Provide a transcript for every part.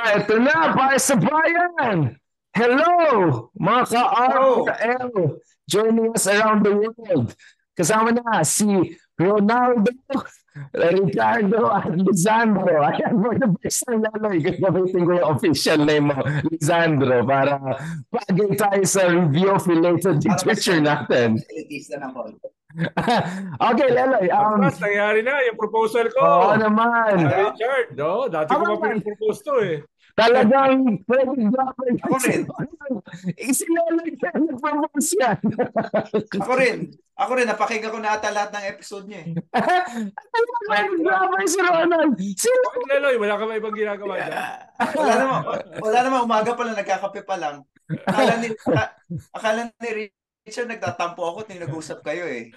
Ito na, para! Hello, mga ka-RL joining us around the world. Kasama na si Ronaldo, Ricardo at Lisandro. Ayan, for the first time laloy, gagamitin ko yung official name mo, Lisandro, para pagay tayo sa review of related literature natin. okay, Leloy. Um, Mas, nangyari na yung proposal ko. Oo naman. Ah, Richard, no? Dati ko pa naman. pinapropose to eh. Talagang pwede dropper. Ako rin. Isilalay ka nag-propose yan. Ako rin. Ako rin, napakinggan ko na ata lahat ng episode niya eh. Talagang dropper si Ronald. Sino? Leloy? Wala ka ba ibang ginagawa dyan? Wala naman, wala naman, umaga pa lang, nagkakape pa lang. Akala ni, akala ni Richard nagtatampo ako at nag-usap kayo eh.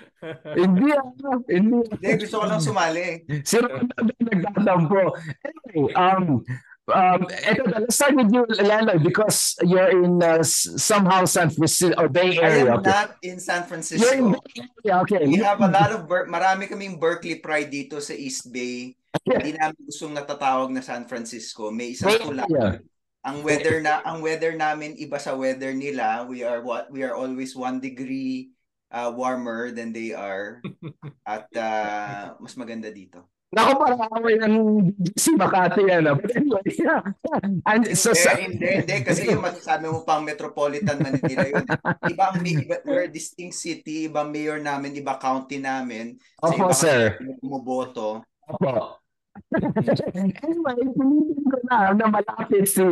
Hindi ah. Hindi. Hindi, gusto ko lang sumali. Si Ronald nagtatampo. Anyway, um, um, eto, let's start with you, Lalo, because you're in uh, somehow San Francisco or Bay I Area. am Okay. not in San You're in Francisco. Bay Area, okay. We have a lot of, Ber- marami kaming Berkeley pride dito sa East Bay. Hindi namin gustong natatawag na San Francisco. May isang tula. Area. Ang weather na ang weather namin iba sa weather nila. We are what we are always one degree uh, warmer than they are. At uh, mas maganda dito. Naku, parang away ng si Makati yan. But anyway, yeah. And so, Hindi, sa, hindi, hindi. Kasi yung masasabi mo pang Metropolitan Manila yun. Iba ang iba, we're a distinct city, iba mayor namin, iba county namin. Opo, iba sir. kami bumuboto. Opo. anyway, pilitin ko na na malapit si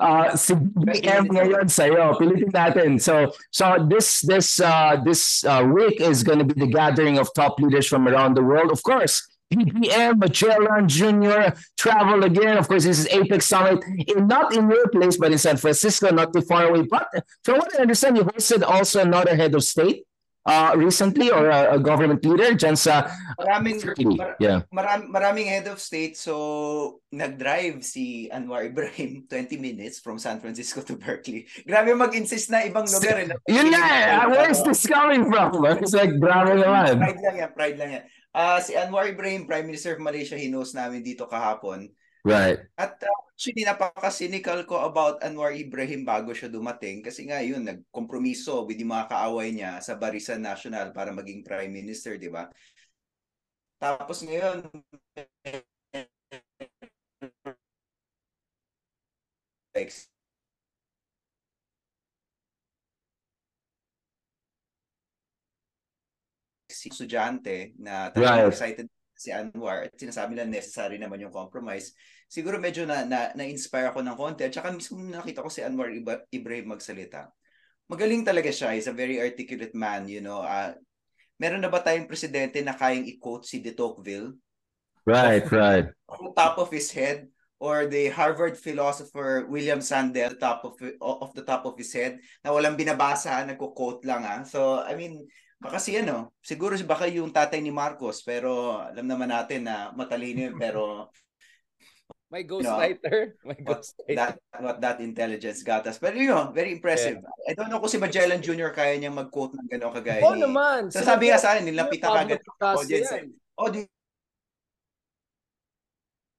uh, si BM ngayon sa iyo. Pilitin natin. So so this this uh, this uh, week is going to be the gathering of top leaders from around the world. Of course, BBM, Magellan Jr. travel again. Of course, this is Apex Summit, in, not in your place, but in San Francisco, not too far away. But from what I understand, you hosted also another head of state uh, recently or a, a government leader dyan sa Maraming, mar- Yeah. maram, maraming head of state. So, nag-drive si Anwar Ibrahim 20 minutes from San Francisco to Berkeley. Grabe mag-insist na ibang lugar. Eh. Yun nga eh. Where is this coming from? It's like, grabe naman. Pride lang yan, pride lang yan. Ah, si Anwar Ibrahim, Prime Minister of Malaysia, hinos namin dito kahapon. Right. At uh, actually, napaka-cynical ko about Anwar Ibrahim bago siya dumating. Kasi nga yun, nagkompromiso with yung mga kaaway niya sa Barisan National para maging Prime Minister, di ba? Tapos ngayon, si estudyante na talagang Right. excited si Anwar at sinasabi nila necessary naman yung compromise. Siguro medyo na, na, na-inspire ako ng konti at saka mismo nakita ko si Anwar Iba- Ibrahim magsalita. Magaling talaga siya. He's a very articulate man, you know. Ah, meron na ba tayong presidente na kayang i-quote si de Tocqueville Right, right. on top of his head or the Harvard philosopher William Sandel top of of the top of his head na walang binabasa, nagko-quote lang ah. So, I mean, baka si ano, siguro si baka yung tatay ni Marcos pero alam naman natin na matalino yun pero My ghostwriter. My what ghostwriter. that what that intelligence got us. Pero you know, very impressive. I don't know kung si Magellan Jr. kaya niyang mag-quote ng gano'n kagaya Oo ni- naman. So, sabi nga sa akin, nilapitan kagad Picasso audience. yan. eh. Oh, di,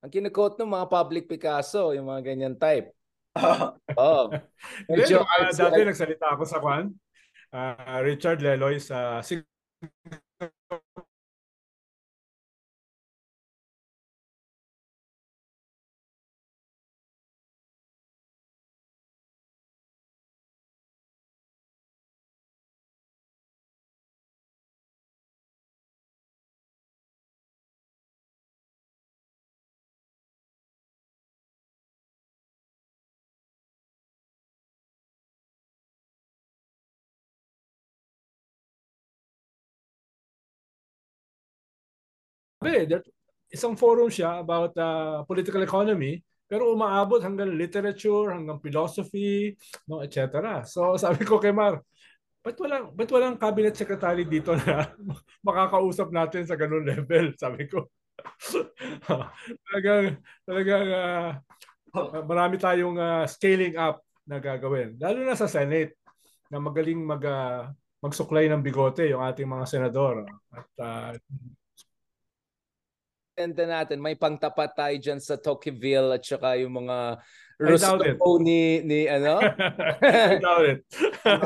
Ang kinukot ng mga public Picasso, yung mga ganyan type. oh, Oo. Hindi, Medyo ah, artsy- dati nagsalita ako sa Kwan. Ah, Richard Leloy sa sig- Sabi, that, isang forum siya about uh, political economy pero umaabot hanggang literature, hanggang philosophy, no, etc. So sabi ko kay Mar, ba't walang, ba't walang cabinet secretary dito na makakausap natin sa ganun level? Sabi ko. talagang, talagang ah, marami tayong ah, scaling up na gagawin. Lalo na sa Senate na magaling mag, ah, magsuklay ng bigote yung ating mga senador. At ah, presidente natin, may pangtapat tayo dyan sa Tocqueville at saka yung mga. Rousseau ni, ni ano? I doubt it.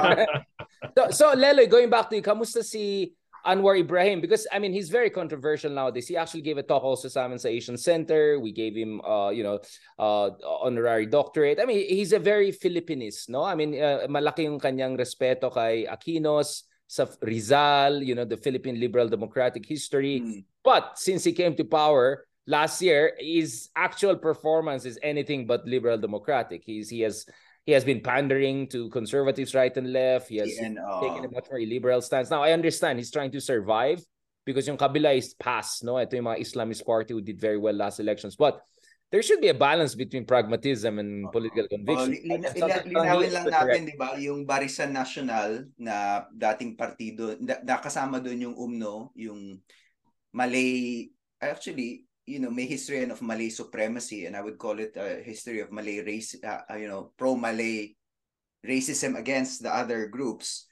so, so Leloy, going back to you, kamusta si Anwar Ibrahim? Because I mean, he's very controversial nowadays. He actually gave a talk also sa amin sa Asian Center. We gave him, uh, you know, uh, honorary doctorate. I mean, he's a very Filipinist, no? I mean, uh, malaki yung kanyang respeto kay Aquinos, sa Rizal, you know, the Philippine Liberal Democratic history. Mm. But since he came to power last year, his actual performance is anything but liberal democratic. He's he has he has been pandering to conservatives right and left. He has And, uh, taken a much more liberal stance. Now I understand he's trying to survive because yung kabila is past, no? Ito yung mga Islamist party who did very well last elections. But there should be a balance between pragmatism and political Oh, conviction. li- lina- lina- linawin lang correct. natin, di ba, yung Barisan National na dating partido, na, nakasama doon yung UMNO, yung Malay, actually, you know, may history of Malay supremacy and I would call it a history of Malay race, uh, uh, you know, pro-Malay racism against the other groups.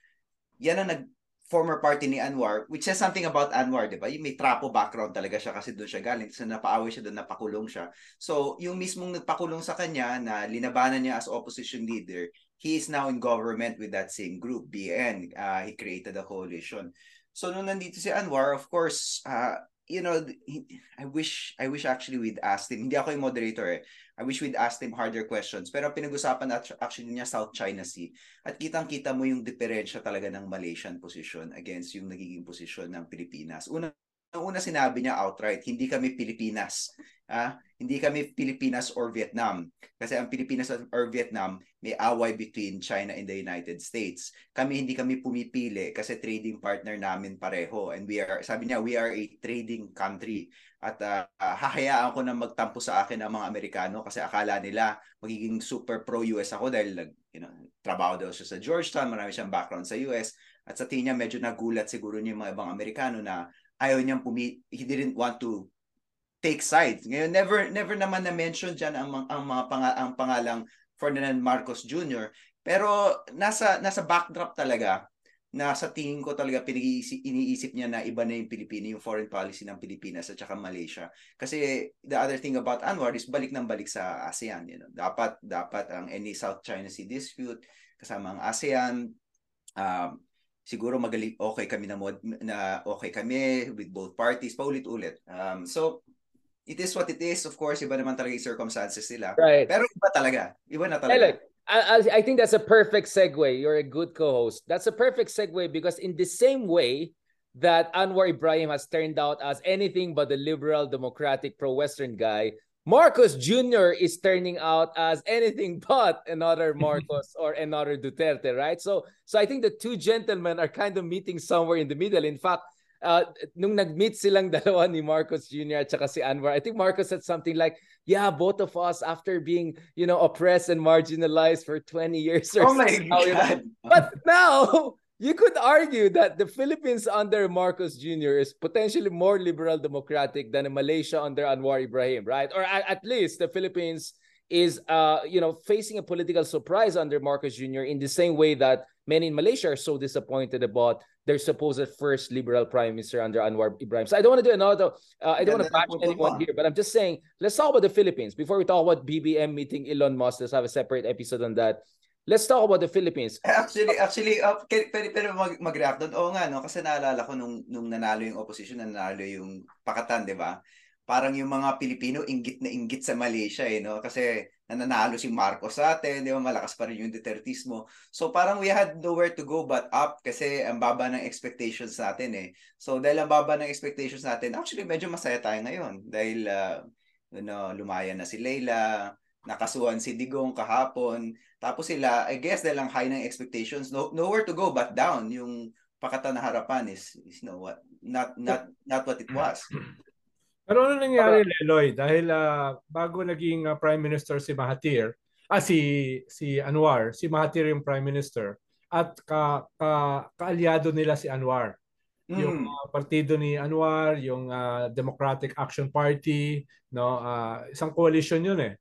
Yan ang nag former party ni Anwar, which says something about Anwar, di ba? May trapo background talaga siya kasi doon siya galing. So napaaway siya doon, napakulong siya. So yung mismong nagpakulong sa kanya na linabanan niya as opposition leader, he is now in government with that same group, BN. Uh, he created a coalition. So nung nandito si Anwar, of course, uh, you know, I wish I wish actually we'd asked him. Hindi ako yung moderator eh. I wish we'd asked him harder questions. Pero pinag-usapan at- actually niya South China Sea. At kitang-kita mo yung diferensya talaga ng Malaysian position against yung nagiging posisyon ng Pilipinas. Una, una sinabi niya outright, hindi kami Pilipinas. Ah, hindi kami Pilipinas or Vietnam. Kasi ang Pilipinas or Vietnam, may away between China and the United States. Kami hindi kami pumipili kasi trading partner namin pareho. And we are, sabi niya, we are a trading country. At uh, hahayaan ko na magtampo sa akin ang mga Amerikano kasi akala nila magiging super pro-US ako dahil you know, trabaho daw siya sa Georgetown, marami siyang background sa US. At sa tingin niya, medyo nagulat siguro niya yung mga ibang Amerikano na ayaw niyang pumi he didn't want to take sides. Ngayon, never never naman na-mention diyan ang, ang mga panga, ang pangalang Ferdinand Marcos Jr. Pero nasa nasa backdrop talaga na sa tingin ko talaga pinag-iisip, iniisip niya na iba na yung Pilipino, yung foreign policy ng Pilipinas at saka Malaysia. Kasi the other thing about Anwar is balik ng balik sa ASEAN. You know? Dapat, dapat ang any South China Sea dispute kasama ang ASEAN, um, siguro magaling okay kami na, mod, na okay kami with both parties paulit-ulit. Um, so it is what it is. Of course, iba naman talaga yung circumstances nila. Right. Pero iba talaga. Iba na talaga. I, I, I think that's a perfect segue. You're a good co-host. That's a perfect segue because in the same way that Anwar Ibrahim has turned out as anything but the liberal, democratic, pro-Western guy, Marcos Jr. is turning out as anything but another Marcos or another Duterte, right? So, so I think the two gentlemen are kind of meeting somewhere in the middle. In fact, uh, nung nag-meet silang dalawa ni Marcos Jr. at saka si Anwar, I think Marcos said something like, yeah, both of us after being, you know, oppressed and marginalized for 20 years or Oh God. but now you could argue that the Philippines under Marcos Jr. is potentially more liberal democratic than Malaysia under Anwar Ibrahim, right? Or at, at least the Philippines is uh you know facing a political surprise under Marcos Jr. in the same way that many in Malaysia are so disappointed about their supposed first liberal prime minister under Anwar Ibrahim. So I don't want to do another uh, I don't want to bash anyone here, but I'm just saying let's talk about the Philippines before we talk about BBM meeting Elon Musk. Let's have a separate episode on that. Let's talk about the Philippines. Actually, actually, uh, pwede, pwede mag, mag-react doon. Oo nga, no? Kasi naalala ko nung, nung nanalo yung opposition, nanalo yung Pakatan, di ba? Parang yung mga Pilipino, inggit na inggit sa Malaysia, eh, no? Kasi nananalo si Marcos sa atin, di ba? Malakas pa rin yung Dutertismo. So parang we had nowhere to go but up kasi ang baba ng expectations natin, eh. So dahil ang baba ng expectations natin, actually medyo masaya tayo ngayon. Dahil, uh, you know, lumaya na si Leila, nakasuhan si Digong kahapon, tapos sila, I guess dahil ang high ng expectations, no, nowhere to go but down. Yung pakata na harapan is, is you know what, not not not what it was. Pero ano nangyari, Leloy? Dahil ah, bago naging ah, Prime Minister si Mahathir, ah, si, si Anwar, si Mahathir yung Prime Minister, at ka, ka, kaalyado nila si Anwar. Yung Mm. ah, partido ni Anwar, yung ah, Democratic Action Party, no, ah, isang coalition yun eh.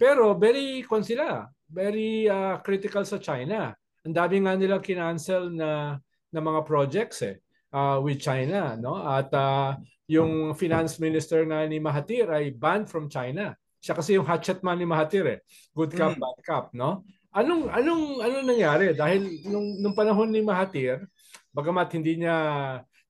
Pero very kon sila, very ah, critical sa China. Ang dami nga nilang kinancel na na mga projects eh. Uh, with China, no? At uh, yung finance minister nga ni Mahathir ay banned from China. Siya kasi yung hatchet man ni Mahathir eh. Good cop, Mm. bad cop, no? Anong anong anong nangyari dahil nung nung panahon ni Mahathir, bagamat hindi niya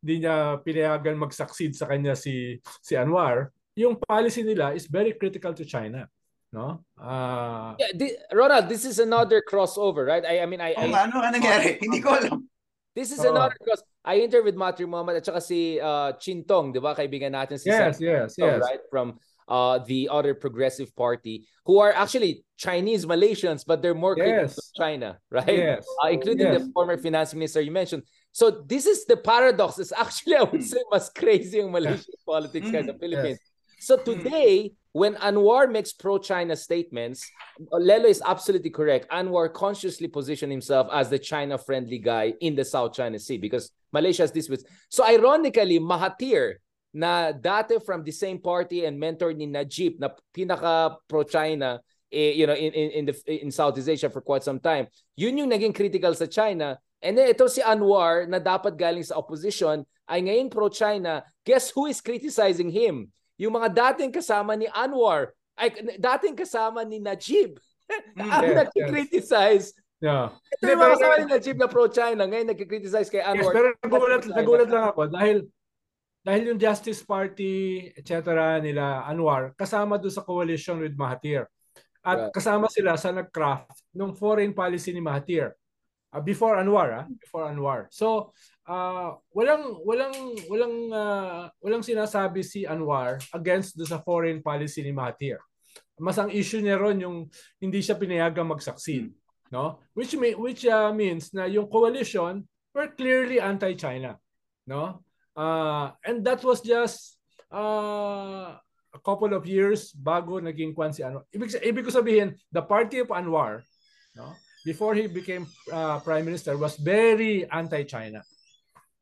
hindi niya pinayagan mag-succeed sa kanya si si Anwar, yung policy nila is very critical to China, no? Ah, Yeah, thi- Ronald, this is another crossover, right? I, I mean, I, O I ano nga nangyari? Hindi ko alam. This is Oo. another cross. I interviewed Matri Muhammad at saka si uh, Chintong, di ba? Kaibigan natin si yes, Sam yes, Chintong, yes. right? From uh, the other progressive party, who are actually Chinese Malaysians, but they're more critical Yes. to China, right? Yes. Uh, including the Yes. former finance minister you mentioned. So this is the paradox. It's actually, I would Hmm. say, mas crazy yung Malaysian politics Mm, the Philippines. So today, when Anwar makes pro-China statements, Lelo is absolutely correct. Anwar consciously positioned himself as the China-friendly guy in the South China Sea because Malaysia has this with. So ironically, Mahathir, na dati from the same party and mentor ni Najib, na pinaka pro-China, eh, you know, in, in, in, the, in Southeast Asia for quite some time, yun yung naging critical sa China. And then ito si Anwar na dapat galing sa opposition ay ngayon pro-China. Guess who is criticizing him? Yung mga dating kasama ni Anwar, ay dating kasama ni Najib. Mm, Ang yes, nagkikriticize. Yeah. Ito yung mga kasama ni Najib na pro-China. Ngayon nagkikriticize kay Yes, Anwar. pero nagulat, nagulat lang ako dahil dahil yung Justice Party, etc. nila Anwar, kasama doon sa coalition with Mahathir. At Right. kasama sila sa nag-craft ng foreign policy ni Mahathir. Ah, before Anwar, ah, before Anwar. So, ah, walang walang walang ah, walang sinasabi si Anwar against do sa foreign policy ni Mahathir. Mas ang issue niya ron yung hindi siya pinayagang mag-succeed, no? Which may, which ah, means na yung coalition were clearly anti-China, no? Uh, and that was just uh, a couple of years bago naging kwan si Anwar. Ibig, ibig ko sabihin, the party of Anwar, no, before he became uh, prime minister, was very anti-China.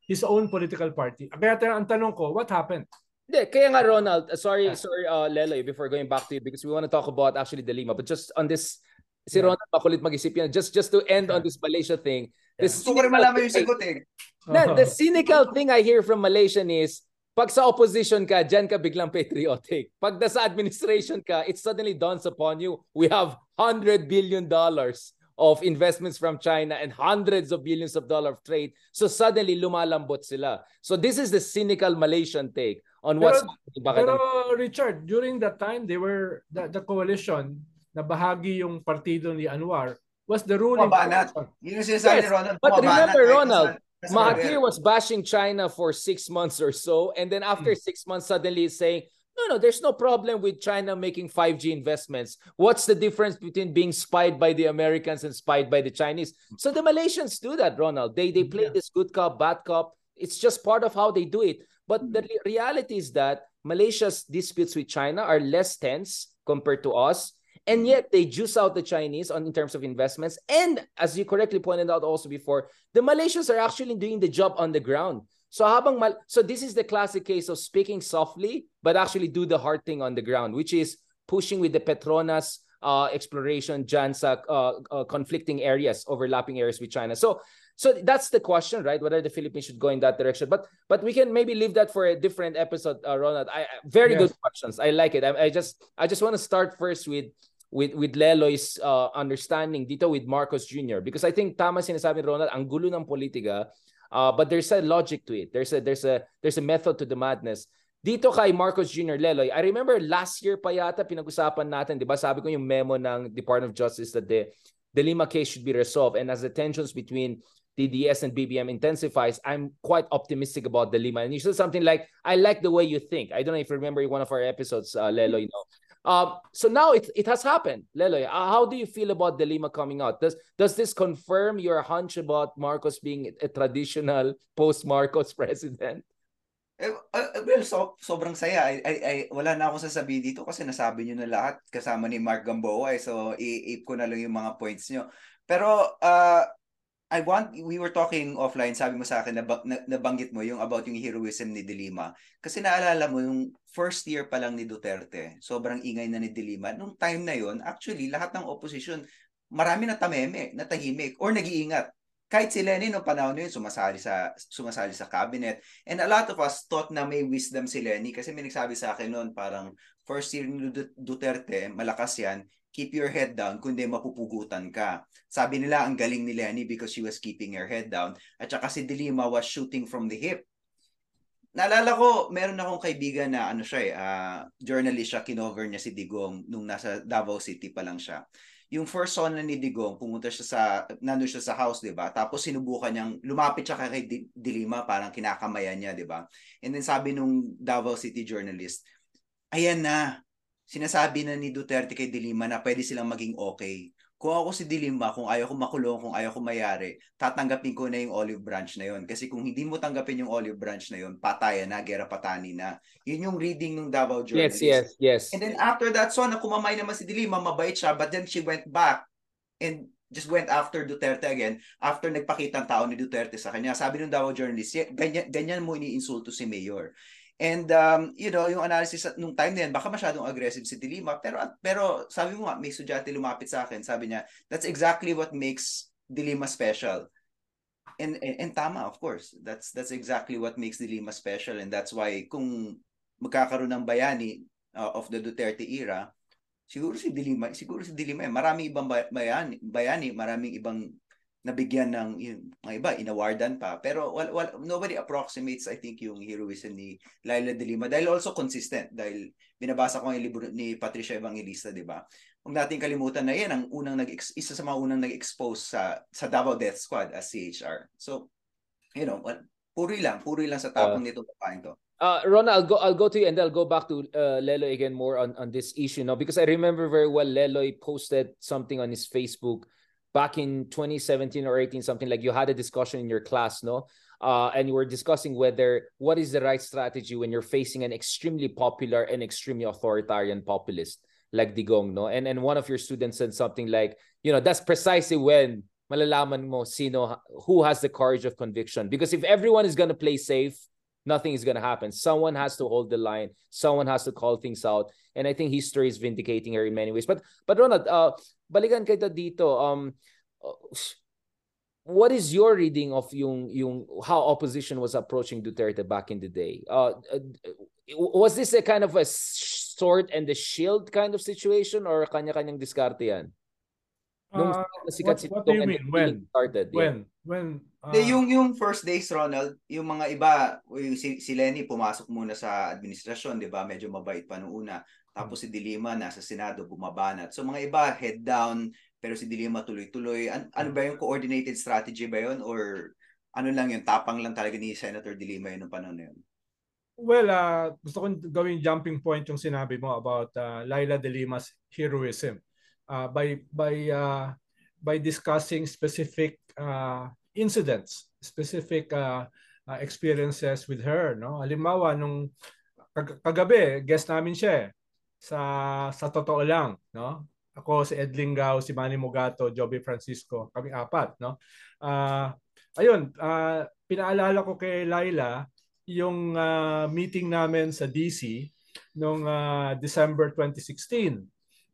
His own political party. Kaya ang tanong ko, what happened? Hindi, kaya nga Ronald, uh, sorry, Yeah. sorry uh, Leloy, before going back to you because we want to talk about actually the Lima, but just on this, si Yeah. Ronald makulit mag-isip yan, just, just to end on Yeah. this Malaysia thing, the Gusto ko rin malaman yung sagot eh. Na, the cynical thing I hear from Malaysian is, pag sa opposition ka, dyan ka biglang patriotic. Pag nasa administration ka, it suddenly dawns upon you, we have 100 billion dollars of investments from China and hundreds of billions of dollars of trade. So suddenly lumalambot sila. So this is the cynical Malaysian take on what's Pero- happening. Bakit Pero Richard, during that time, they were, the, the coalition, na bahagi yung partido ni Anwar, was the ruling Mabanat. Yun yung sinasabi Yes, ni Ronald. but remember, Ronald, Mahathir was bashing China for six months or so, and then after six months, suddenly saying, "No, no, there's no problem with China making 5G investments. What's the difference between being spied by the Americans and spied by the Chinese?" So the Malaysians do that, Ronald. They they play Yeah. this good cop, bad cop. It's just part of how they do it. But mm. the re- reality is that Malaysia's disputes with China are less tense compared to us. And mm. yet they juice out the Chinese on in terms of investments. And as you correctly pointed out also before, the Malaysians are actually doing the job on the ground. So habang mal- so this is the classic case of speaking softly but actually do the hard thing on the ground, which is pushing with the Petronas uh, exploration dyan sa uh, uh, conflicting areas, overlapping areas with China. So so that's the question, right? Whether the Philippines should go in that direction. But but we can maybe leave that for a different episode, uh, Ronald. I very Yes. good questions. I like it. I, I just I just want to start first with with with Leloy's uh, understanding dito with Marcos Jr. because I think tama sinasabi Ronald ang gulo ng politika uh, but there's a logic to it. There's a there's a there's a method to the madness. Dito kay Marcos Jr. Leloy, I remember last year pa yata pinag-usapan natin, 'di ba? Sabi ko yung memo ng Department of Justice that the the Lima case should be resolved and as the tensions between TDS and BBM intensifies, I'm quite optimistic about the Lima. And you said something like, I like the way you think. I don't know if you remember one of our episodes, uh, Lelo, you know. Um, so now it, it has happened, Leloy. Uh, how do you feel about the Lima coming out? Does does this confirm your hunch about Marcos being a traditional post-Marcos president? Eh, uh, well, so, sobrang saya. I, I, I, wala na akong sasabihin dito kasi nasabi nyo na lahat kasama ni Mark Gamboa. Eh, so, i-ip ko na lang yung mga points nyo. Pero, uh, I want, we were talking offline, sabi mo sa akin, na, na, nabanggit mo yung about yung heroism ni De Lima. Kasi naalala mo, yung first year pa lang ni Duterte, sobrang ingay na ni De Lima. Nung time na yon actually, lahat ng opposition, marami na tameme, natahimik, or nag-iingat. kahit si Lenny no panahon na yun, sumasali sa, sumasali sa cabinet. And a lot of us thought na may wisdom si Lenny kasi may nagsabi sa akin noon parang first year ni Duterte, malakas yan, keep your head down kundi mapupugutan ka. Sabi nila ang galing ni Lenny because she was keeping her head down at saka si Dilima was shooting from the hip. Naalala ko, meron akong kaibigan na ano siya uh, journalist siya, kinover niya si Digong nung nasa Davao City pa lang siya yung first son ni Digong, pumunta siya sa, nandun siya sa house, di ba? Tapos sinubukan niyang, lumapit siya kay Dilima, parang kinakamayan niya, di ba? And then sabi nung Davao City journalist, ayan na, sinasabi na ni Duterte kay Dilima na pwede silang maging okay kung ako si Dilima, kung ayaw ko makulong, kung ayaw ko mayari, tatanggapin ko na yung olive branch na yon. Kasi kung hindi mo tanggapin yung olive branch na yon, patayan na, gera patani na. Yun yung reading ng Davao Journalist. Yes, yes, yes. And then after that, so na kumamay naman si Dilima, mabait siya, but then she went back and just went after Duterte again after nagpakita ang tao ni Duterte sa kanya. Sabi ng Davao Journalist, ganyan, ganyan mo iniinsulto si Mayor. And um, you know, yung analysis at nung time na yan, baka masyadong aggressive si Dilima, pero pero sabi mo nga, may sudyate lumapit sa akin, sabi niya, that's exactly what makes Dilima special. And, and and tama of course. That's that's exactly what makes Dilima special and that's why kung magkakaroon ng bayani uh, of the Duterte era, siguro si Dilima, siguro si Dilima, maraming ibang bayani, bayani, maraming ibang nabigyan ng yung, mga iba, inawardan pa. Pero well, well, nobody approximates, I think, yung heroism ni Laila de Lima. Dahil also consistent. Dahil binabasa ko yung libro ni Patricia Evangelista, di ba? Huwag natin kalimutan na yan ang unang nag isa sa mga unang nag-expose sa sa Davao Death Squad as CHR. So, you know, well, puri lang, puri lang sa tapang uh, nito papain to. Uh, Ron, I'll go. I'll go to you, and I'll go back to uh, Leloy again more on on this issue now because I remember very well Leloy posted something on his Facebook back in 2017 or 18 something like you had a discussion in your class no? Uh, and you were discussing whether what is the right strategy when you're facing an extremely popular and extremely authoritarian populist like Digong no? And and one of your students said something like you know that's precisely when malalaman mo sino who has the courage of conviction. Because if everyone is going to play safe nothing is going to happen someone has to hold the line someone has to call things out and i think history is vindicating her in many ways but but Ronald uh balikan kita dito. Um, what is your reading of yung yung how opposition was approaching Duterte back in the day? Uh, uh was this a kind of a sword and the shield kind of situation or kanya-kanyang diskarte yan? Nung uh, what, what do you mean? When? Started, when? Yeah. When? Uh, De, yung, yung first days, Ronald, yung mga iba, yung si, si Lenny pumasok muna sa administrasyon, di ba? Medyo mabait pa noong una. Tapos si Dilima nasa Senado bumabanat. So mga iba head down pero si Dilima tuloy-tuloy. An- ano ba yung coordinated strategy ba yun or ano lang yung tapang lang talaga ni Senator Dilima yun ng panahon na yun? Well, uh, gusto kong gawing jumping point yung sinabi mo about uh, Laila De Lima's heroism. Uh, by by uh, by discussing specific uh, incidents, specific uh, uh, experiences with her, no? Halimbawa nung kag- kagabi, guest namin siya eh sa sa totoo lang, no? Ako si Ed Lingao, si Manny Mugato, Joby Francisco, kami apat, no? Uh, ayun, uh, pinaalala ko kay Laila yung uh, meeting namin sa DC noong uh, December 2016.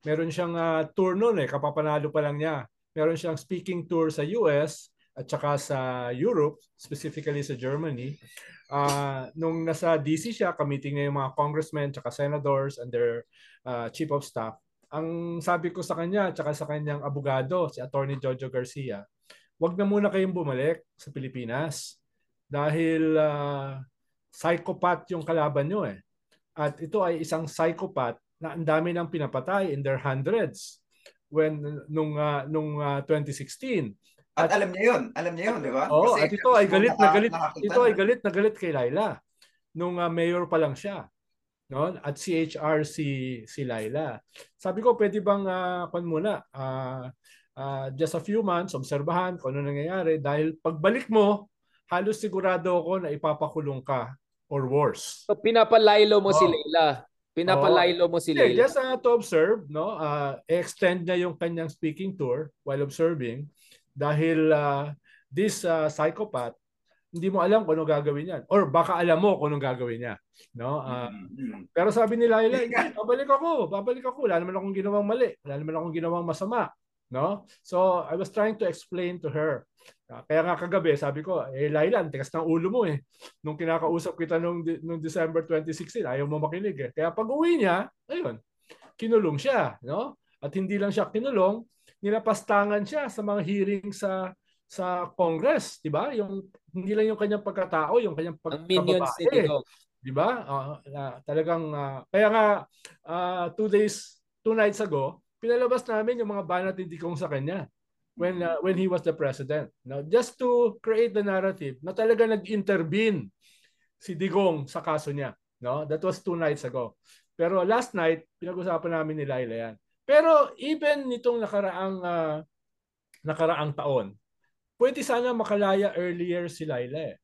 Meron siyang uh, tour noon eh, kapapanalo pa lang niya. Meron siyang speaking tour sa US at saka sa Europe, specifically sa Germany. Uh, nung nasa DC siya, kamiting niya yung mga congressmen at senators and their uh, chief of staff. Ang sabi ko sa kanya at saka sa kanyang abogado, si Attorney Jojo Garcia, wag na muna kayong bumalik sa Pilipinas dahil uh, psychopath yung kalaban nyo eh. At ito ay isang psychopath na ang dami nang pinapatay in their hundreds when nung uh, nung uh, 2016 at, alam niya 'yon, alam niya 'yon, di ba? Oo, at ito ay galit na galit, ito ay galit na galit kay Laila nung uh, mayor pa lang siya. No? At CHR si si Laila. Sabi ko, pwede bang uh, kung muna, uh, uh, just a few months, obserbahan kung ano nangyayari dahil pagbalik mo, halos sigurado ako na ipapakulong ka or worse. So pinapalaylo mo oh. si Laila. Pinapalaylo oh. mo si Laila. Yeah, just uh, to observe, no? Uh, extend niya yung kanyang speaking tour while observing dahil uh, this uh, psychopath, hindi mo alam kung ano gagawin niya. Or baka alam mo kung ano gagawin niya. No? Uh, mm-hmm. Pero sabi ni Laila, babalik ako, babalik ako. Wala naman akong ginawang mali. Wala naman akong ginawang masama. No? So, I was trying to explain to her. Uh, kaya nga kagabi, sabi ko, eh Laila, tigas ng ulo mo eh. Nung kinakausap kita nung, nung December 2016, ayaw mo makinig eh. Kaya pag uwi niya, ayun, kinulong siya. No? At hindi lang siya kinulong, nilapastangan siya sa mga hearing sa sa Congress, 'di ba? Yung hindi lang yung kanyang pagkatao, yung kanyang pagkababae. 'Di ba? Uh, uh, talagang uh, kaya nga uh, two days, two nights ago, pinalabas namin yung mga banat ni Digong sa kanya when uh, when he was the president. Now, just to create the narrative na talaga nag-intervene si Digong sa kaso niya, no? That was two nights ago. Pero last night, pinag-usapan namin ni Laila yan. Pero even nitong nakaraang uh, nakaraang taon, pwede sana makalaya earlier si Laila eh.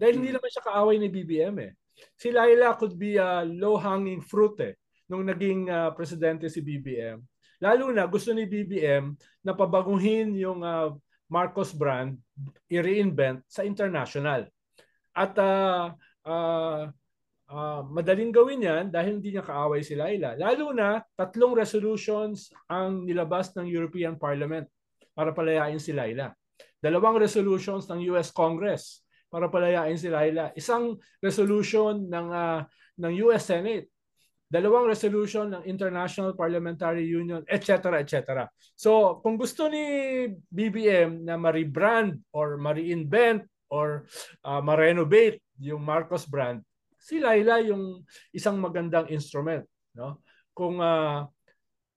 Dahil hindi hmm. naman siya kaaway ni BBM eh. Si Laila could be a low-hanging fruit eh nung naging uh, presidente si BBM Lalo na gusto ni BBM na pabaguhin yung uh, Marcos brand, i-reinvent sa international. At uh, uh, uh, madaling gawin yan dahil hindi niya kaaway si Laila. Lalo na tatlong resolutions ang nilabas ng European Parliament para palayain si Laila. Dalawang resolutions ng US Congress para palayain si Laila. Isang resolution ng uh, ng US Senate dalawang resolution ng International Parliamentary Union, etc. etc. So, kung gusto ni BBM na ma-rebrand or ma-reinvent or uh, ma-renovate yung Marcos brand, si Laila yung isang magandang instrument, no? Kung uh,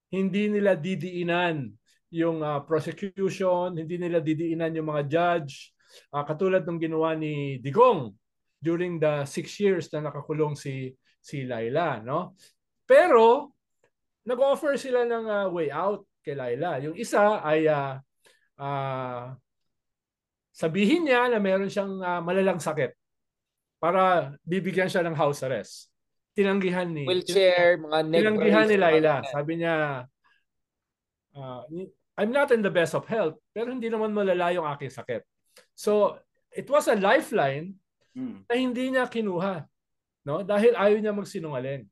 hindi nila didiinan yung uh, prosecution, hindi nila didiinan yung mga judge, uh, katulad ng ginawa ni Digong during the six years na nakakulong si si Laila, no? Pero nag-offer sila ng uh, way out kay Laila. Yung isa ay uh, uh, sabihin niya na meron siyang uh, malalang sakit para bibigyan siya ng house arrest. Tinanggihan ni wheelchair, mga neck Tinanggihan ni Laila. Sabi niya uh, I'm not in the best of health pero hindi naman malala yung aking sakit. So it was a lifeline mm. na hindi niya kinuha no dahil ayaw niya magsinungaling.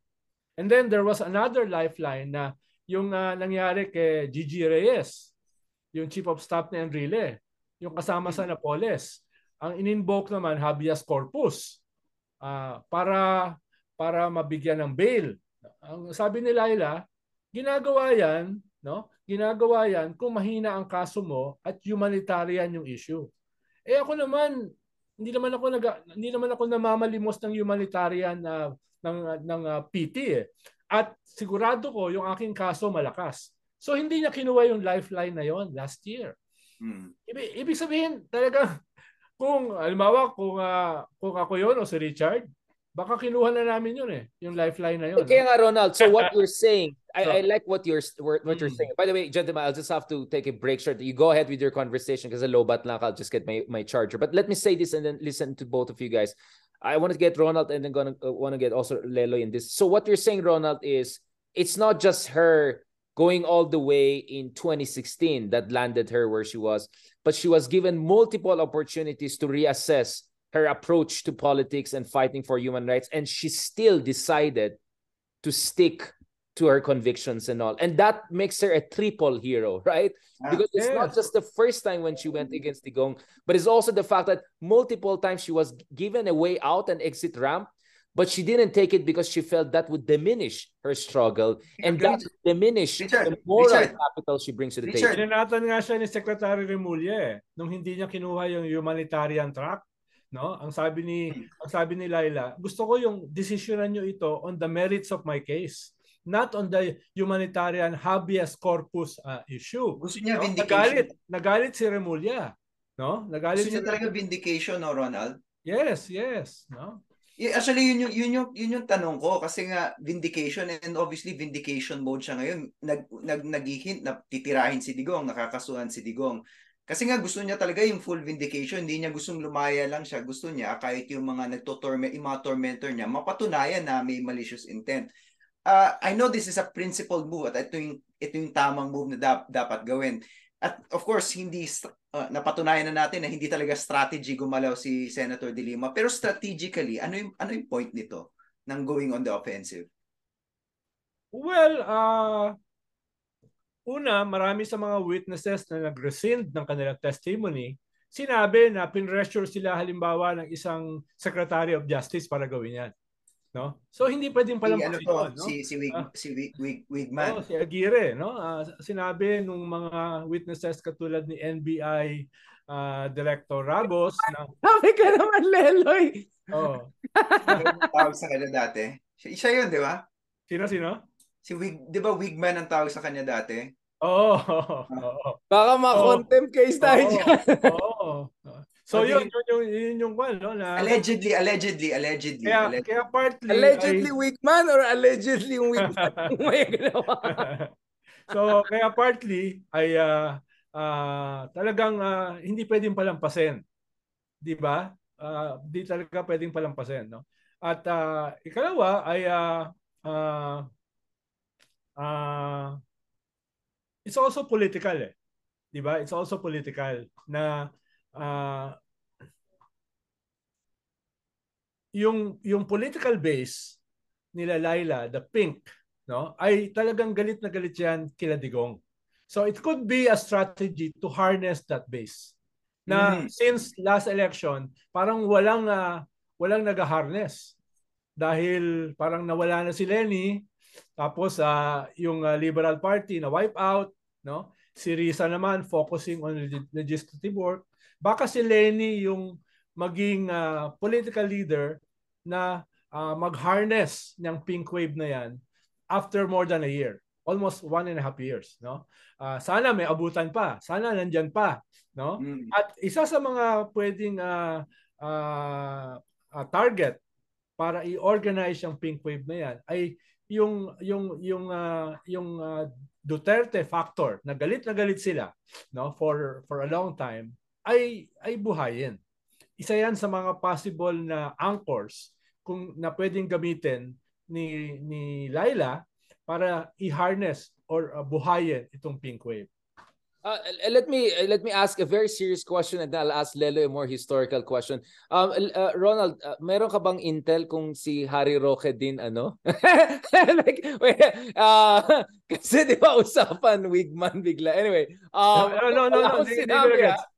And then there was another lifeline na yung uh, nangyari kay Gigi Reyes, yung chief of staff ni Enrile, yung kasama sa Napoles. Ang in-invoke naman habeas corpus uh, para para mabigyan ng bail. Ang sabi ni Laila, ginagawa yan, no? Ginagawa yan kung mahina ang kaso mo at humanitarian yung issue. Eh ako naman, hindi naman ako nag hindi naman ako namamalimos ng humanitarian na uh, ng ng uh, ah, PT eh. At sigurado ko yung aking kaso malakas. So hindi niya kinuha yung lifeline na yon last year. Hmm. Ibig, ibig sabihin talaga kung halimbawa kung uh, kung ako yon o si Richard, baka kinuha na namin yun eh, yung lifeline na yun. Okay nga Ronald, so what you're saying, I, so, I like what you're what you're mm. saying. By the way, gentlemen, I'll just have to take a break short. You go ahead with your conversation because a low bat lang, I'll just get my, my charger. But let me say this and then listen to both of you guys. I want to get Ronald and then gonna uh, want to get also Lelo in this. So what you're saying, Ronald, is it's not just her going all the way in 2016 that landed her where she was, but she was given multiple opportunities to reassess her approach to politics and fighting for human rights, and she still decided to stick to her convictions and all. And that makes her a triple hero, right? Because it's not just the first time when she went against the gong, but it's also the fact that multiple times she was given a way out and exit ramp, but she didn't take it because she felt that would diminish her struggle and that would diminish Richard, the moral Richard, capital she brings to the Richard. table. Tinatan nga siya ni Secretary Remulla eh, nung hindi niya kinuha yung humanitarian track. No? Ang sabi ni ang sabi ni Laila, gusto ko yung desisyonan niyo ito on the merits of my case not on the humanitarian habeas corpus uh, issue. Gusto niya no? vindication. Nagalit, nagalit si Remulla. No? Nagalit Gusto niya si talaga vindication, no, Ronald? Yes, yes. No? Actually, yun yung, yun, yung, yun yung tanong ko. Kasi nga, vindication and obviously vindication mode siya ngayon. Nag, nag, nag-hint na titirahin si Digong, nakakasuhan si Digong. Kasi nga gusto niya talaga yung full vindication, hindi niya gustong lumaya lang siya. Gusto niya kahit yung mga nagtotorment, yung mga tormentor niya, mapatunayan na may malicious intent uh, I know this is a principled move at ito yung, ito yung tamang move na dap, dapat gawin. At of course, hindi uh, napatunayan na natin na hindi talaga strategy gumalaw si Senator De Lima. Pero strategically, ano yung, ano yung point nito ng going on the offensive? Well, uh, una, marami sa mga witnesses na nag-rescind ng kanilang testimony, sinabi na pinressure sila halimbawa ng isang Secretary of Justice para gawin yan. No? So hindi pwedeng Si, palang ano to, no? si, si, Wig, Ah. si Wig, Wig, Wigman. Oo, si Aguirre, no? Ah, sinabi nung mga witnesses katulad ni NBI ah, Director Ramos na Sabi ka naman, Leloy. oh, tawag sa kanya dati? Siya, siya yun, di ba? sino sino? Si Wig, di ba Wigman ang tawag sa kanya dati? Oo. Oo. Baka ma-contempt case tayo Oo. dyan. Oo. So yun, yun, yun, yun yung kwan, no? Na, Allegedly, allegedly, allegedly. kaya, allegedly. kaya partly Allegedly ay- Wigman or allegedly yung Wigman yung may ginawa? so kaya partly ay ah, ah, talagang ah, hindi pwedeng palampasin. 'Di ba? Ah, di talaga pwedeng palampasin, no? At ah, ikalawa ay ah, ah, ah, it's also political eh. 'Di ba? It's also political na ah, yung yung political base nila Laila, the pink, no, ay talagang galit na galit yan kila Digong. So it could be a strategy to harness that base. Na Mhm. since last election, parang walang ah, walang nag-harness. Dahil parang nawala na si Lenny, tapos ah, yung ah, Liberal Party na wipe out, no? Si Risa naman focusing on leg- legislative work. Baka si Lenny yung maging ah, political leader na ah, mag-harness ng pink wave na yan after more than a year. Almost one and a half years. No? Ah, sana may abutan pa. Sana nandyan pa. No? Mm. At isa sa mga pwedeng ah, ah, ah, target para i-organize yung pink wave na yan ay yung yung yung ah, yung ah, Duterte factor na galit na galit sila no for for a long time ay ay buhayin. Isa yan sa mga possible na anchors kung na pwedeng gamitin ni ni Laila para i-harness or uh, buhayin itong pink wave. Uh, let me uh, let me ask a very serious question and then I'll ask Lelo a more historical question. Um, uh, Ronald, uh, meron ka bang intel kung si Harry Roque din ano? like, wait, uh, kasi di ba usapan Wigman bigla. Anyway, um, no, no, no, no, akong sinabi ah. Ah, And no, then, no,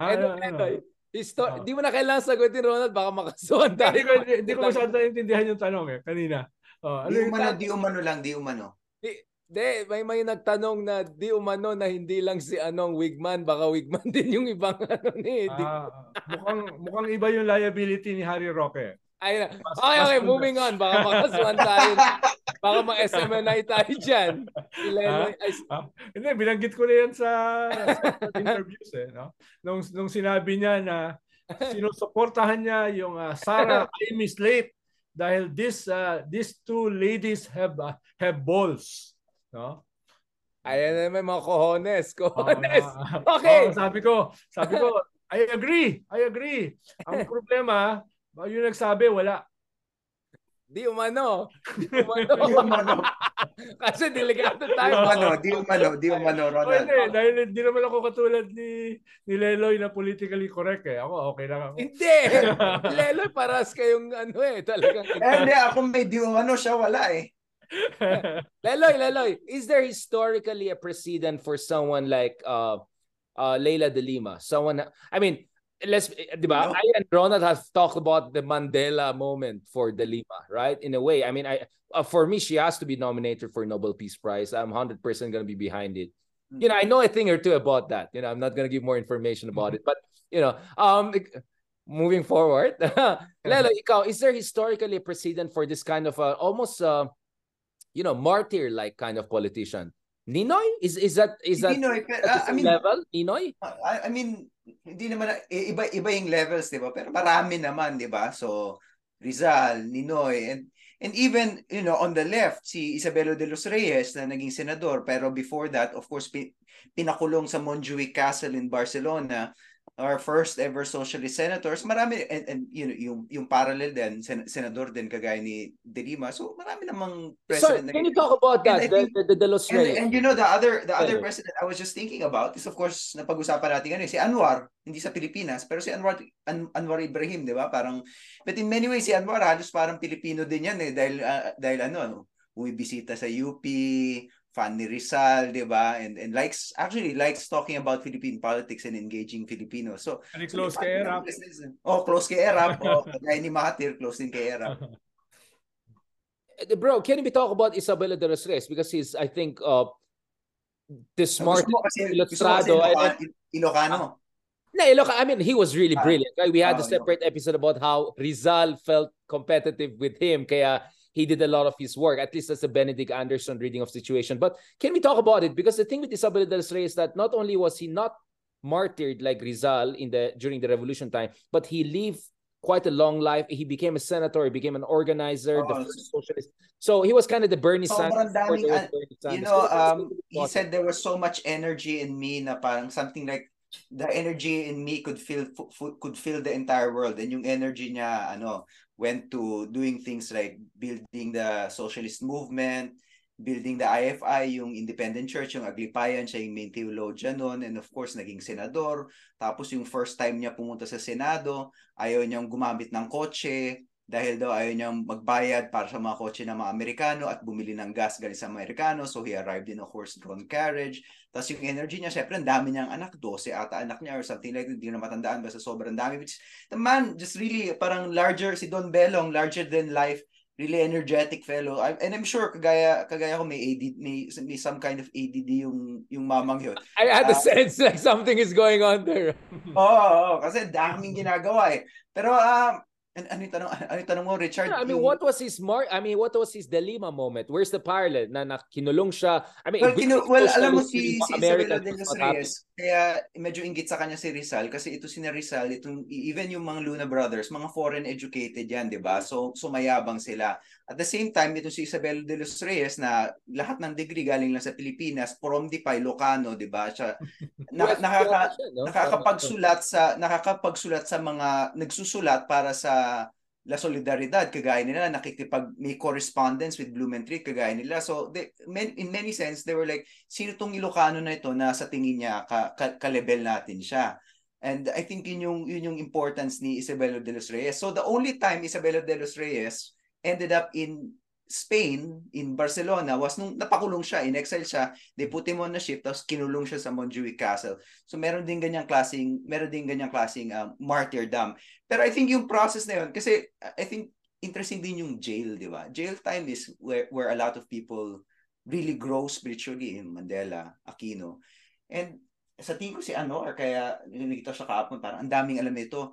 ano, no. histo- Ah. di mo na kailangan sagutin Ronald, baka makasuhan tayo. Hindi ko hindi, hindi ko masyado naintindihan yung tanong eh kanina. Oh, ano Di umano, di umano lang, di umano. Di, may may nagtanong na di umano na hindi lang si anong Wigman, baka Wigman din yung ibang ano ni. Ah, mukhang mukhang iba yung liability ni Harry Roque. Ay, na. okay, okay, moving on. Baka makasuhan tayo. baka ma-SMNI tayo dyan. Si Lenoy, ay, Hindi, binanggit ko na yan sa, sa interviews eh, no? Nung nung sinabi niya na sinusuportahan niya yung ah, Sarah Amy Slate dahil this uh, these two ladies have ah, have balls, no? ayan na may mga cojones. Oh, Cojones. ah, Okay. oh, sabi ko, sabi ko, I agree, I agree. Ang problema, yung nagsabi, wala. Di umano. Di umano. Di umano, Kasi delikado di tayo. umano, di umano, di umano, Ronald. hindi, dahil hindi naman ako katulad ni ni Leloy na politically correct eh. Ako okay lang ako. Hindi. Leloy, paras kayong ano eh. Talagang Eh, hindi, ako may di umano, siya wala eh. Leloy, Leloy, is there historically a precedent for someone like uh, uh, Leila de Lima? Someone, I mean, let's, di ba? No. I and Ronald have talked about the Mandela moment for de Lima, right? In a way, I mean, I uh, for me, she has to be nominated for Nobel Peace Prize. I'm 100% going to be behind it. You know, I know a thing or two about that. You know, I'm not going to give more information about it, but you know, um, moving forward, Lelo, ikaw, is there historically a precedent for this kind of uh, almost uh, you know, martyr-like kind of politician. Ninoy? Is is that is that Pinoy, pero, the ah, I mean, level? Ninoy? I, I mean, hindi naman, eh, iba, iba yung levels, di ba? Pero marami naman, di ba? So, Rizal, Ninoy, and and even, you know, on the left, si Isabelo de los Reyes na naging senador. Pero before that, of course, pi- pinakulong sa Montjuic Castle in Barcelona, our first ever socialist senators. Marami, and, and you know, yung, yung parallel din, sen- senador din kagaya ni De Lima. So, marami namang president. na can you talk about And that? The, think- the, the, the Los And, Reyes. and you know the other the other president I was just thinking about is of course napag-usapan natin ano si Anwar, hindi sa Pilipinas, pero si Anwar An- Anwar Ibrahim, 'di ba? Parang but in many ways si Anwar halos parang Pilipino din yan eh dahil ah, dahil ano ano, bumibisita sa UP, fan ni Rizal, di ba? And, and likes, actually likes talking about Philippine politics and engaging Filipinos. So, Very close kay Erap. Oh, close kay Erap. oh, kagaya ni Mahathir, close din kay Erap. Uh, Bro, can we talk about Isabella de los Reyes? Because he's, I think, uh, the smart Gusto mo kasi, gusto mo kasi Ilustrado. Ilocano. No, look, I mean, he was really Ah. brilliant. Right? We had a Oh, separate episode about how Rizal felt competitive with him. Kaya he did a lot of his work. At least that's a Benedict Anderson reading of situation. But can we talk about it? Because the thing with Isabel del Rey is that not only was he not martyred like Rizal in the during the revolution time, but he lived quite a long life. He became a senator. He became an organizer, the Oh, first socialist. So he was kind of the Bernie Sobrang Sanders. daming, was ah, You know, um, he said there was so much energy in me na parang something like the energy in me could fu- could fill the entire world and yung energy niya ano went to doing things like building the socialist movement building the IFI yung independent church yung Aglipayan siya yung main theologian noon and of course naging senador. Tapos yung first time niya pumunta sa senado ayaw niyang gumamit ng kotse dahil daw ayaw niyang magbayad para sa mga kotse ng mga Amerikano at bumili ng gas galing sa Amerikano. So he arrived in a horse-drawn carriage. Tapos yung energy niya, syempre, ang dami niyang anak, 12 ata anak niya or something like that. Hindi ko na matandaan, basta sobrang dami. Which, the man, just really, parang larger, si Don Belong, larger than life, really energetic fellow. I, and I'm sure, kagaya, kagaya ko, may, AD, may, may some kind of ADD yung, yung mamang yun. I had the Ah. sense like something is going on there. Oo, oo, kasi daming ginagawa eh. Pero, um, an- ano yung tanong, ano yung tanong mo, Richard? Yeah, I mean, what was his mark? I mean, what was his Delima moment? Where's the parallel na, na kinulong siya? I mean, Well, kinu- well alam mo si, si Isabela de los. Reyes, kaya medyo inggit sa kanya si Rizal kasi ito si Rizal, itong, even yung mga Luna brothers, mga foreign educated yan, di ba? So, so mayabang sila. At the same time, ito si Isabel de los Reyes na lahat ng degree galing lang sa Pilipinas, from di pa Ilocano, di ba? Siya, na, nakaka, nakakapagsulat sa nakakapagsulat sa mga nagsusulat para sa La Solidaridad kagaya nila nakikipag may correspondence with Blumentritt kagaya nila. So they, in many sense they were like sino tong Ilocano na ito na sa tingin niya ka, ka, ka-level natin siya? And I think yun yung yun yung importance ni Isabella de los Reyes. So the only time Isabella de los Reyes ended up in Spain, in Barcelona, was nung napakulong siya, in exile siya, they put him on a ship, tapos kinulong siya sa Montjuic Castle. So meron din ganyang klaseng, meron din ganyang klaseng um, martyrdom. Pero I think yung process na yun, kasi I think interesting din yung jail, di ba? Jail time is where, where a lot of people really grow spiritually in Mandela, Aquino. And sa tingin ko si ano, or kaya nakita siya kahapon, parang ang daming alam nito,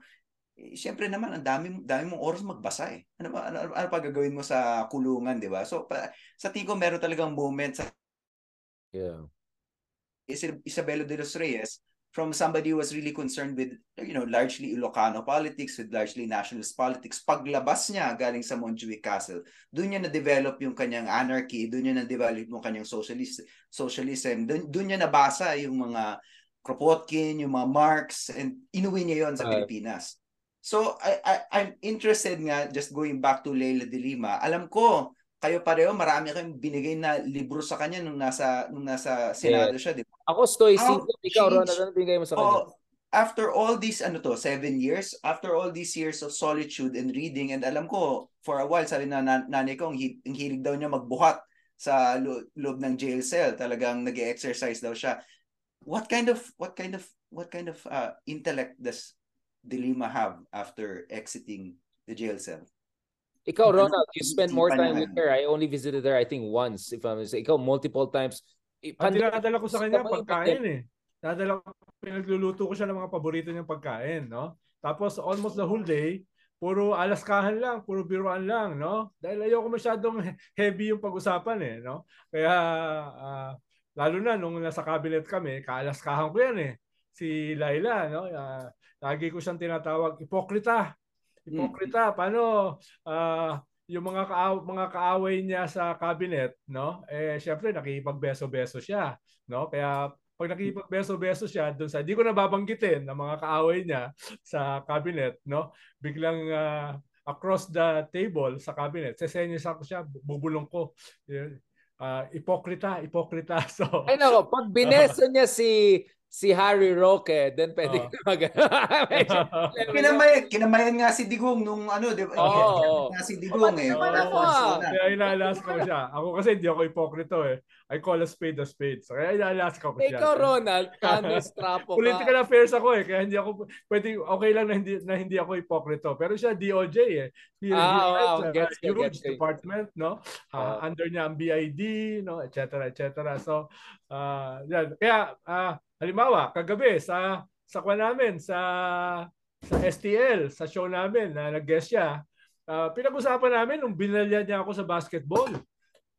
eh, Siyempre naman, ang dami, dami mong oras magbasa eh. Ano, ba- ano, ano pa gagawin mo sa kulungan, di ba? So, pa, sa tingin ko, meron talagang moment sa Yeah. Is- Isabelo de los Reyes from somebody who was really concerned with, you know, largely Ilocano politics, with largely nationalist politics. Paglabas niya galing sa Montjuic Castle, doon niya na-develop yung kanyang anarchy, doon niya na-develop yung kanyang socialist, socialism, doon, doon niya nabasa yung mga Kropotkin, yung mga Marx, and inuwi niya yon sa Right. Pilipinas. So, I, I, I'm interested nga, just going back to Leila de Lima, alam ko, kayo pareho, marami kayong binigay na libro sa kanya nung nasa, nung nasa Senado siya, di ba? Ako stoicism, ikaw Ron, changed- ano bigay mo sa kanya? Oh, after all these, ano to, seven years, after all these years of solitude and reading, and alam ko, for a while, sabi na nan- nanay ko, ang, hi- ang hilig daw niya magbuhat sa lo- loob ng jail cell. Talagang nag exercise daw siya. What kind of, what kind of, what kind of uh, intellect does Dilima have after exiting the jail cell? Ikaw, Ronald, you spend more time with her. I only visited her, I think, once. If I'm mistaken. Ikaw, multiple times. Pandemic- dinadala ko sa kanya, pagkain eh. Dadala ko, pinagluluto ko siya ng mga paborito niyang pagkain, no? Tapos almost the whole day, puro alaskahan lang, puro biruan lang, no? Dahil ayoko masyadong heavy yung pag-usapan eh, no? Kaya ah, lalo na nung nasa cabinet kami, kaalaskahan ko yan eh. Si Laila, no? Ah, lagi ko siyang tinatawag, ipokrita. Ipokrita, paano ah, yung mga kaaw- mga kaaway niya sa cabinet, no? Eh syempre nakikipagbeso-beso siya, no? Kaya pag nakikipagbeso-beso siya doon sa di ko nababanggitin ng mga kaaway niya sa cabinet, no? Biglang ah, across the table sa cabinet, sesenyas ako siya, bubulong ko. Ah, ipokrita, ipokrita. So, Ay nako, pag bineso niya si si Harry Roque, then pwede Oo. ka mag... Kinamay, kinamayan nga si Digong nung ano, di ba? Oo. nga si Digong eh. Oo, Para oo. persona. Kaya inaalas ko siya. Ako kasi hindi ako ipokrito eh. I call a spade a spade. So kaya inaalas ko siya. Ikaw, Ronald, Candice Trapo ka. Political affairs ako eh. Kaya hindi ako, pwede, okay lang na hindi, na hindi ako ipokrito. Pero siya DOJ eh. He, Ah, he a Gets ko, huge gets department, no? Ah, Ah. under niya ang BID, no? Et cetera, et cetera. So, ah, yan. Kaya, ah, halimbawa, kagabi sa sa kwa namin, sa sa STL, sa show namin na nag-guest siya, ah, pinag-usapan namin nung binalya niya ako sa basketball.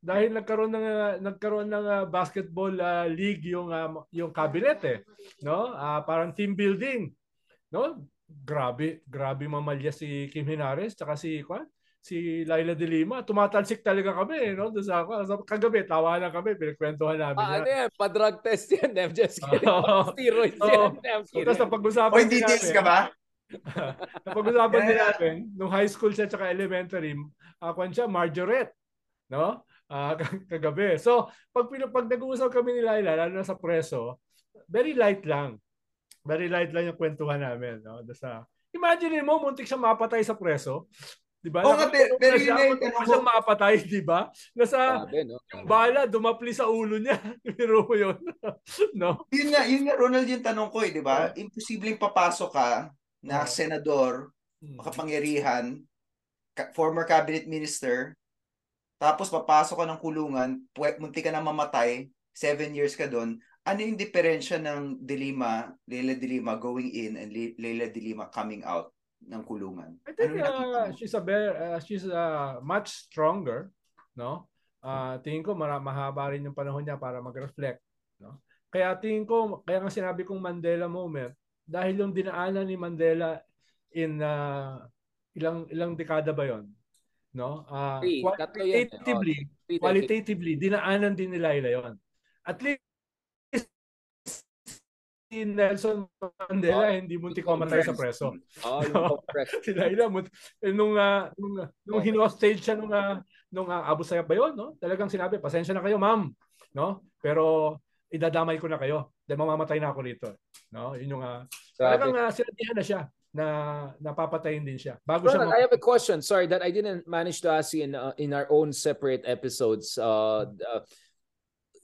Dahil nagkaroon ng ah, nagkaroon ng ah, basketball ah, league yung ah, yung cabinet eh, no? Ah, parang team building, no? Grabe, grabe mamalya si Kim Hinares tsaka si Kwan, si Laila De Lima. Tumatalsik talaga kami, eh, no? Doon sa, sa kagabi, tawanan kami, pinagkwentuhan namin. Ah, ano yan. Pa-drug test yan. I'm just kidding. Oo. Steroids Oo. yan. Kidding. tapos napag-usapan Oy, din details namin- ka ba? Napag-usapan din Yeah. natin, nung high school siya tsaka elementary, uh, siya, Margaret. No? Ah, k- kagabi. So, pag, pag nag-uusap kami ni Laila, lalo na sa preso, very light lang. Very light lang yung kwentuhan namin. No? Doon Sa, imagine mo, muntik siya mapatay sa preso. Di ba? Oo nga, pero- pero yun yung tanong ko. mapatay, di ba? Nasa, Grabe, no? yung bala, dumapli sa ulo niya. Mo yun. no? Yun nga, yun nga, Ronald, yung tanong ko eh, di ba? Imposibleng papasok ka na Oo. senador, Hmm. makapangyarihan, ka- former cabinet minister, tapos papasok ka ng kulungan, pwe- munti ka na mamatay, seven years ka doon, ano yung diferensya ng Dilima, Leila Dilima going in and Le- Leila Dilima coming out ng kulungan? I think Ano nakita uh, she's a very, uh, she's uh, much stronger, no? Uh, tingin ko mara- mahaba rin yung panahon niya para mag-reflect, no? Kaya tingin ko, kaya nga sinabi kong Mandela moment, dahil yung dinaanan ni Mandela in uh, ilang ilang dekada ba 'yon? No? Uh, eh. qualitatively, Three qualitatively dinaanan din ni Laila 'yon. At least si Nelson Mandela hindi muntik mamatay sa preso Oh, yung compress. si Laila mut- eh, nung uh, nung nung hinostage siya nung uh, nung uh, Abu Sayyaf ba yun, no? Talagang sinabi, pasensya na kayo, ma'am, no? Pero idadamay ko na kayo dahil mamamatay na ako rito, no? Yun yung uh, talagang Grabe. uh, sinabihan na siya na napapatayin din siya. Bago siya Ronald, I have a question. Sorry that I didn't manage to ask you in uh, in our own separate episodes. Uh, uh,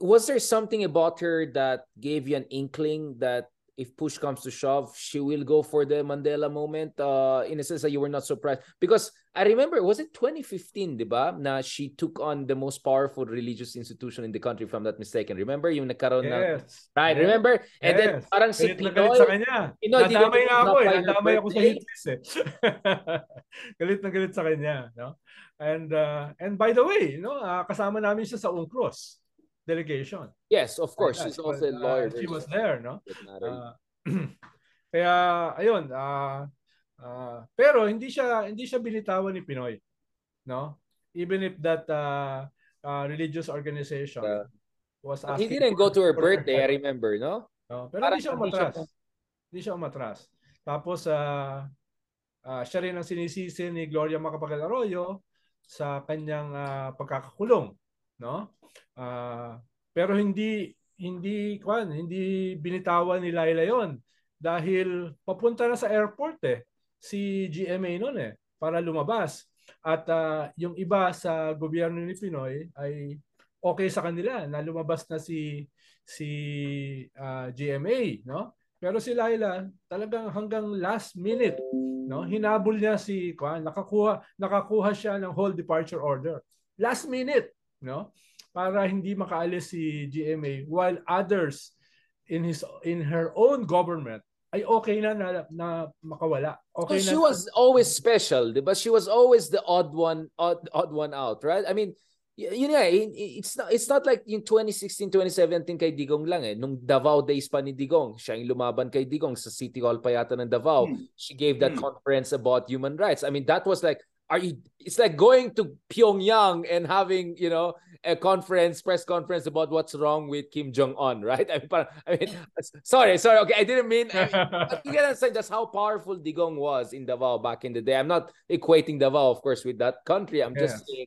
was there something about her that gave you an inkling that if push comes to shove, she will go for the Mandela moment? Uh, in a sense that you were not surprised because I remember was it 2015, diba? Na she took on the most powerful religious institution in the country, if I'm not mistaken. Remember yung nagkaroon Yes. right? Yes. Remember? And then Yes. parang si Galit na Pinoy, sa kanya. Pinoy, ba nga ako eh. Nadamay ako sa hitis eh. galit na galit sa kanya. No? And uh, and by the way, no, uh, kasama namin siya sa UNCROS delegation. Yes, of course. Yeah, She's she also a uh, lawyer. she was there, no? Uh, kaya ayun, ah ah, pero hindi siya hindi siya binitawan ni Pinoy, no? Even if that uh, uh, religious organization Yeah. was he asking didn't go to her birthday, I remember, no? no? Pero Parang hindi siya umatras. Hindi siya umatras. Tapos ah ah, siya rin ang sinisisi ni Gloria Macapagal Arroyo sa kanyang ah, pagkakakulong, no? Ah, pero hindi hindi kwan, hindi binitawan ni Laila 'yon dahil papunta na sa airport eh si GMA noon eh para lumabas. At ah, yung iba sa gobyerno ni Pinoy ay okay sa kanila na lumabas na si si ah, GMA, no? Pero si Laila talagang hanggang last minute, no? Hinabol niya si Kwan, nakakuha nakakuha siya ng whole departure order. Last minute, no? Para hindi makaalis si GMA while others in his in her own government ay okay na na, na makawala. Okay So she na, was always special, but she was always the odd one, odd, odd one out, right? I mean, yun nga, eh, it's not, it's not like yung 2016, 2017 kay Digong lang eh. Nung Davao days pa ni Digong, siya yung lumaban kay Digong sa City Hall pa yata ng Davao. Hmm. She gave that Hmm. conference about human rights. I mean, that was like, are you, it's like going to Pyongyang and having, you know, a conference, press conference about what's wrong with Kim Jong-un, right? I mean, I mean, sorry, sorry, okay, I didn't mean, I mean, you can understand just how powerful Digong was in Davao back in the day. I'm not equating Davao, of course, with that country. I'm just Yes. saying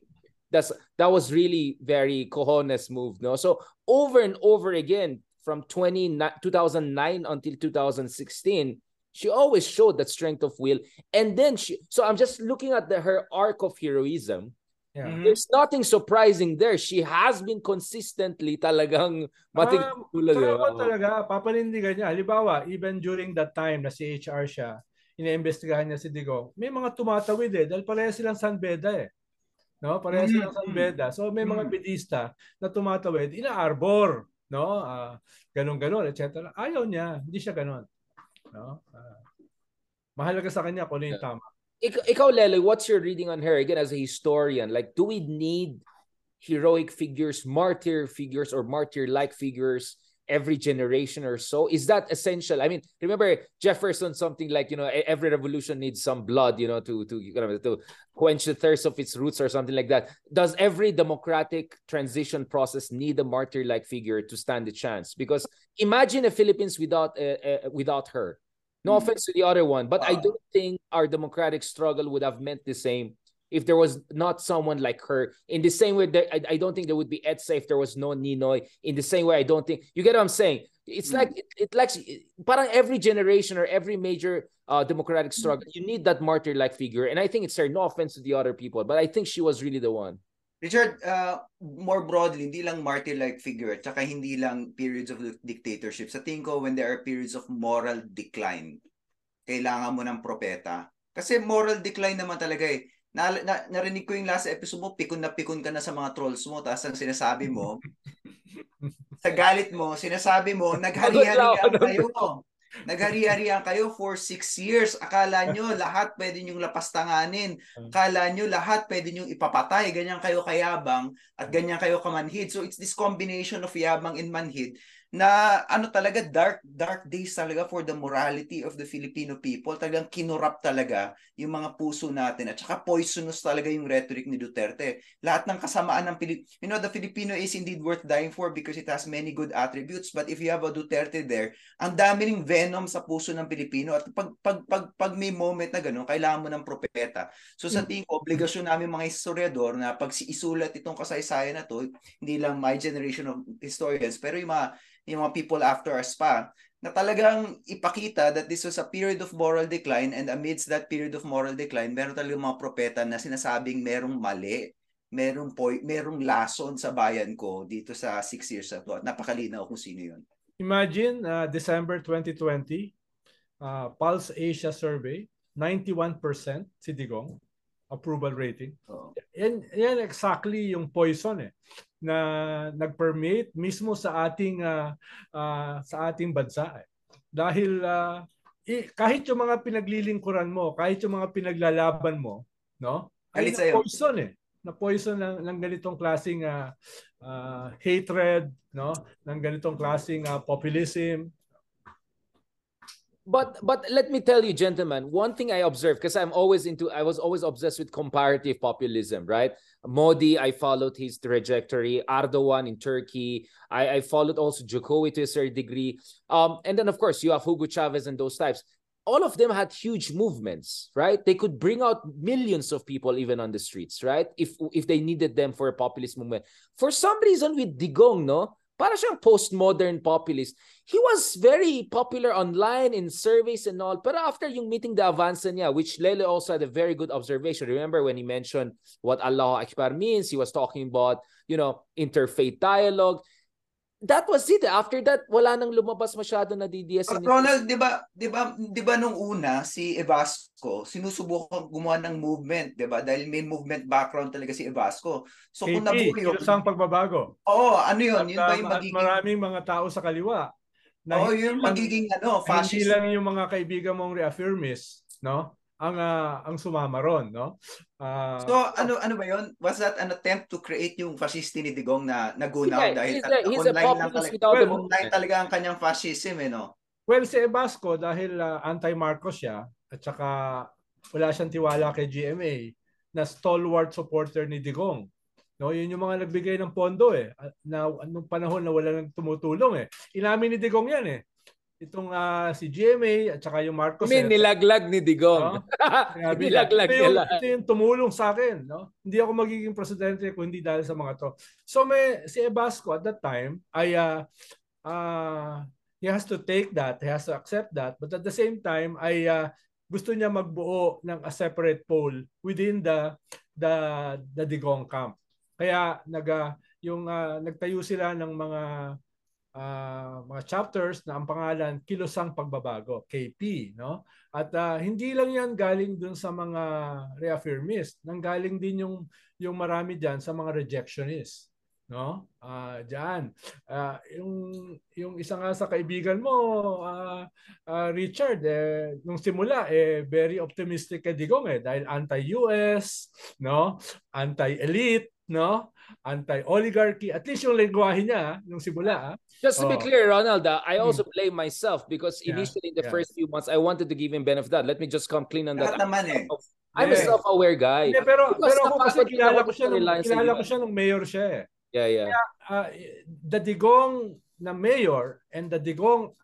that's that was really very cojones move, no? So over and over again, from 20, 2009 until 2016, she always showed that strength of will. And then she, so I'm just looking at the, her arc of heroism. Yeah. Mhm. There's nothing surprising there. She has been consistently talagang matigil Um, ako talaga, papanindigan niya. Halimbawa, even during that time na si HR siya, iniimbestigahan niya si Digong, may mga tumatawid eh, dahil pareha silang Sanbeda eh. No? Pareha Mm, silang. Sanbeda. So may mga Mm. pedista na tumatawid, ina-arbor, no? Ah, ganun-ganon, etc. Ayaw niya, hindi siya ganon. No? Ah, mahalaga sa kanya kung ano yung tama. Ik- ikaw, Lele, what's your reading on her again as a historian? Like, do we need heroic figures, martyr figures, or martyr-like figures every generation or so? Is that essential? I mean, remember Jefferson, something like you know, every revolution needs some blood, you know, to to you know, to quench the thirst of its roots or something like that. Does every democratic transition process need a martyr-like figure to stand a chance? Because imagine the Philippines without uh, uh, without her. No Mm. offense to the other one, but I don't think our democratic struggle would have meant the same if there was not someone like her. In the same way, that I, I don't think there would be EDSA if there was no Ninoy. In the same way, I don't think you get what I'm saying. It's Mm. like it, it likes parang every generation or every major uh, democratic struggle, you need that martyr-like figure. And I think it's her. No offense to the other people, but I think she was really the one. Richard, uh, more broadly, hindi lang martyr-like figure, tsaka hindi lang periods of dictatorship. Sa tingin ko, when there are periods of moral decline, kailangan mo ng propeta. Kasi moral decline naman talaga eh. Na, na, narinig ko yung last episode mo, pikon na pikon ka na sa mga trolls mo, tapos ang sinasabi mo, sa galit mo, sinasabi mo, naghari-harian kayo. Naghari-harian kayo for six years. Akala nyo lahat pwede nyong lapastanganin. Akala nyo lahat pwede nyong ipapatay. Ganyan kayo kayabang at ganyan kayo kamanhid. So it's this combination of yabang and manhid na ano talaga dark dark days talaga for the morality of the Filipino people. Talagang kinurap talaga yung mga puso natin at saka poisonous talaga yung rhetoric ni Duterte. Lahat ng kasamaan ng Pilip you know the Filipino is indeed worth dying for because it has many good attributes but if you have a Duterte there, ang dami ng venom sa puso ng Pilipino at pag pag pag, pag may moment na gano'n, kailangan mo ng propeta. So sa tingin ko, obligasyon namin mga historiador na pag isulat itong kasaysayan na to, hindi lang my generation of historians, pero yung mga yung mga people after us pa, na talagang ipakita that this was a period of moral decline and amidst that period of moral decline, meron talagang mga propeta na sinasabing merong mali, merong, po- merong lason sa bayan ko dito sa six years na to. Napakalinaw kung sino yun. Imagine uh, December 2020, uh, Pulse Asia survey, 91% si Digong approval rating. Oo. Yan, yan exactly yung poison eh na nag-permeate mismo sa ating ah, ah, sa ating bansa eh. Dahil ah, i- kahit yung mga pinaglilingkuran mo, kahit yung mga pinaglalaban mo, no? Ay sa'yo. poison eh. Na poison ng, ng ganitong klaseng ah, ah, hatred, no? Ng ganitong klaseng ah, populism. But but let me tell you, gentlemen, one thing I observed because I'm always into I was always obsessed with comparative populism, right? Modi, I followed his trajectory. Erdogan in Turkey, I, I followed also Jokowi to a certain degree. Um, and then of course you have Hugo Chavez and those types. All of them had huge movements, right? They could bring out millions of people even on the streets, right? If if they needed them for a populist movement. For some reason with Digong, no, para siyang postmodern populist. He was very popular online in surveys and all. Pero after yung meeting the Avanza niya, which Lele also had a very good observation. Remember when he mentioned what Allah Akbar means? He was talking about, you know, interfaith dialogue. That was it. After that, wala nang lumabas masyado na DDS. But Ronald, 'di ba, 'di ba, 'di ba nung una si Evasco, sinusubukan gumawa ng movement, 'di ba? Dahil may movement background talaga si Evasco. So kung nabuo KP, yun, kilusang pagbabago. oo, ano yun? At, Yun ba um, yung at magiging maraming mga tao sa kaliwa. Na hindi yun magiging ano, Hindi fascist. lang yung mga kaibigan mong reaffirmists, no? Ang ah, ang sumama ron, no? Ah, So ano ano ba yun? Was that an attempt to create yung fascist ni Digong na nagunaw Yeah, dahil he's a, he's a online lang populist talaga, without a Well, online talaga ang kanyang fascism eh no? well, si Ebasco dahil ah, anti-Marcos siya at saka wala siyang tiwala kay GMA na stalwart supporter ni Digong. No, yun yung mga nagbigay ng pondo eh. Na nung panahon na wala nang tumutulong eh. Inamin ni Digong yan eh. Itong ah, si GMA at saka yung Marcos. I mean, eh. nilaglag ni Digong. Niya, nilaglag ito yung, nila. ito yung tumulong sa akin. No? Hindi ako magiging presidente kung hindi dahil sa mga to. So may si Ebasco at that time ay ah, uh, he has to take that, he has to accept that, but at the same time ay uh, gusto niya magbuo ng a separate pole within the the the Digong camp. Kaya nag uh, yung uh, nagtayo sila ng mga uh, mga chapters na ang pangalan Kilosang Pagbabago, KP, no? At uh, hindi lang 'yan galing dun sa mga reaffirmist, nanggaling din yung yung marami diyan sa mga rejectionists no? Ah, uh, diyan. Uh, yung yung isa nga sa kaibigan mo, uh, uh, Richard, eh nung simula eh very optimistic kay Digong eh dahil anti-US, no? Anti-elite, no? Anti-oligarchy. At least yung lengguwahe niya nung simula. Just to oh. be clear, Ronald, uh, I also hmm. blame myself because yeah. initially in the yeah. first few months I wanted to give him benefit of that. Let me just come clean on that. naman eh. I'm yeah. a self-aware guy. Yeah, pero pero ako kasi kilala ko siya nung, kilala ko siya nung mayor siya eh. Yeah, yeah. Kaya, uh, the Digong na mayor and the Digong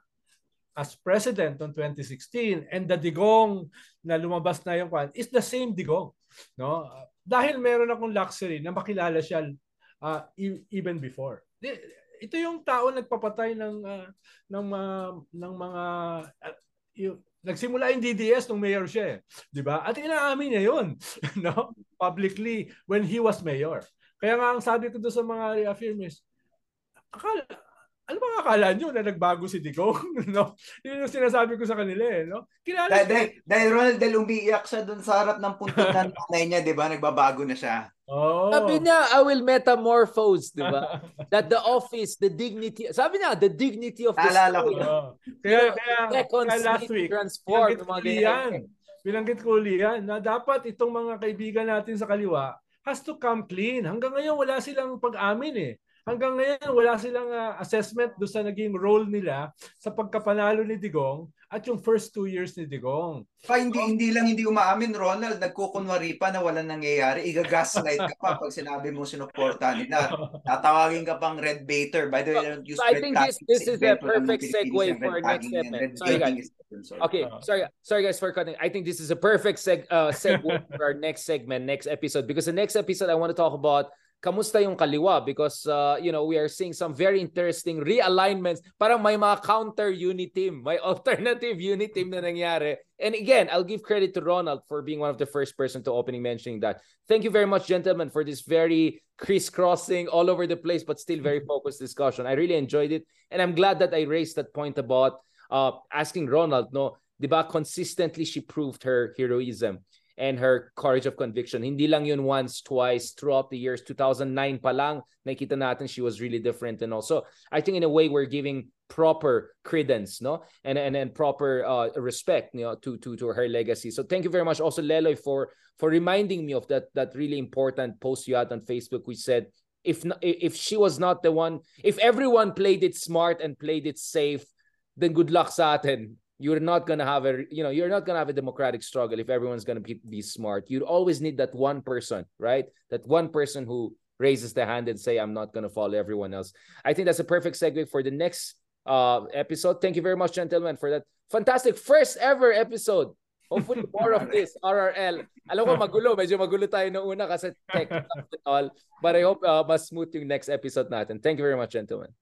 as president noong 2016 and the Digong na lumabas na yung kwan is the same Digong. No? Dahil meron akong luxury na makilala siya uh, even before. Ito yung tao nagpapatay ng uh, ng uh, ng mga uh, yung, nagsimula yung DDS nung mayor siya, eh, 'di ba? At inaamin niya 'yon, no? Publicly when he was mayor. Kaya nga ang sabi ko doon sa mga reaffirmists, akala, ano ba akala nyo na nagbago si Digong? no? Yun yung sinasabi ko sa kanila eh. No? Kilala dahil, dahil, dahil Ronald, dahil umiiyak siya doon sa harap ng puntod ng nanay niya, di ba? Nagbabago na siya. Oh. Sabi niya, I will metamorphose, di ba? That the office, the dignity, sabi niya, the dignity of the Alala ko. Oh. Kaya, kaya, kaya last week, transform mga ganyan. Binanggit ko uli yan na dapat itong mga kaibigan natin sa kaliwa, has to come clean. Hanggang ngayon wala silang pag-amin eh. Hanggang ngayon wala silang uh, assessment do sa naging role nila sa pagkapanalo ni Digong at yung first two years ni Digong. Pa hindi hindi lang hindi umaamin Ronald, nagkukunwari pa na wala nangyayari. Iga-gaslight ka pa pag sinabi mo sinuportahan nila. Tatawagin ka pang red baiter. By the way, don't use so I think this, this is a perfect segue for our next segment. Sorry guys. Okay, sorry, sorry guys for cutting. I think this is a perfect seg uh, segue for our next segment, next episode. Because the next episode, I want to talk about kamusta yung kaliwa? Because uh, you know we are seeing some very interesting realignments. Parang may mga counter unit team may alternative unit team na nangyari. And again I'll give credit to Ronald for being one of the first person to opening mentioning that. Thank you very much gentlemen for this very crisscrossing all over the place but still very focused discussion. I really enjoyed it and I'm glad that I raised that point about uh, asking Ronald no? Diba consistently she proved her heroism and her courage of conviction. Hindi lang yun once, twice, throughout the years. 2009 pa lang, nakita natin she was really different. And also, I think in a way, we're giving proper credence, no? And and, and proper uh, respect, you know, to, to, to her legacy. So thank you very much also, Leloy, for, for reminding me of that, that really important post you had on Facebook, which said, if if she was not the one, if everyone played it smart and played it safe, then good luck sa atin you're not gonna have a you know you're not gonna have a democratic struggle if everyone's gonna be, be smart. You always need that one person right? That one person who raises the hand and say i'm not gonna follow everyone else. I think that's a perfect segue for the next uh episode. Thank you very much gentlemen for that fantastic first ever episode. Hopefully more of this RRL alam ko magulo. Medyo magulo tayo noong una kasi tech and all. But i hope uh, mas smooth yung next episode natin. Thank you very much gentlemen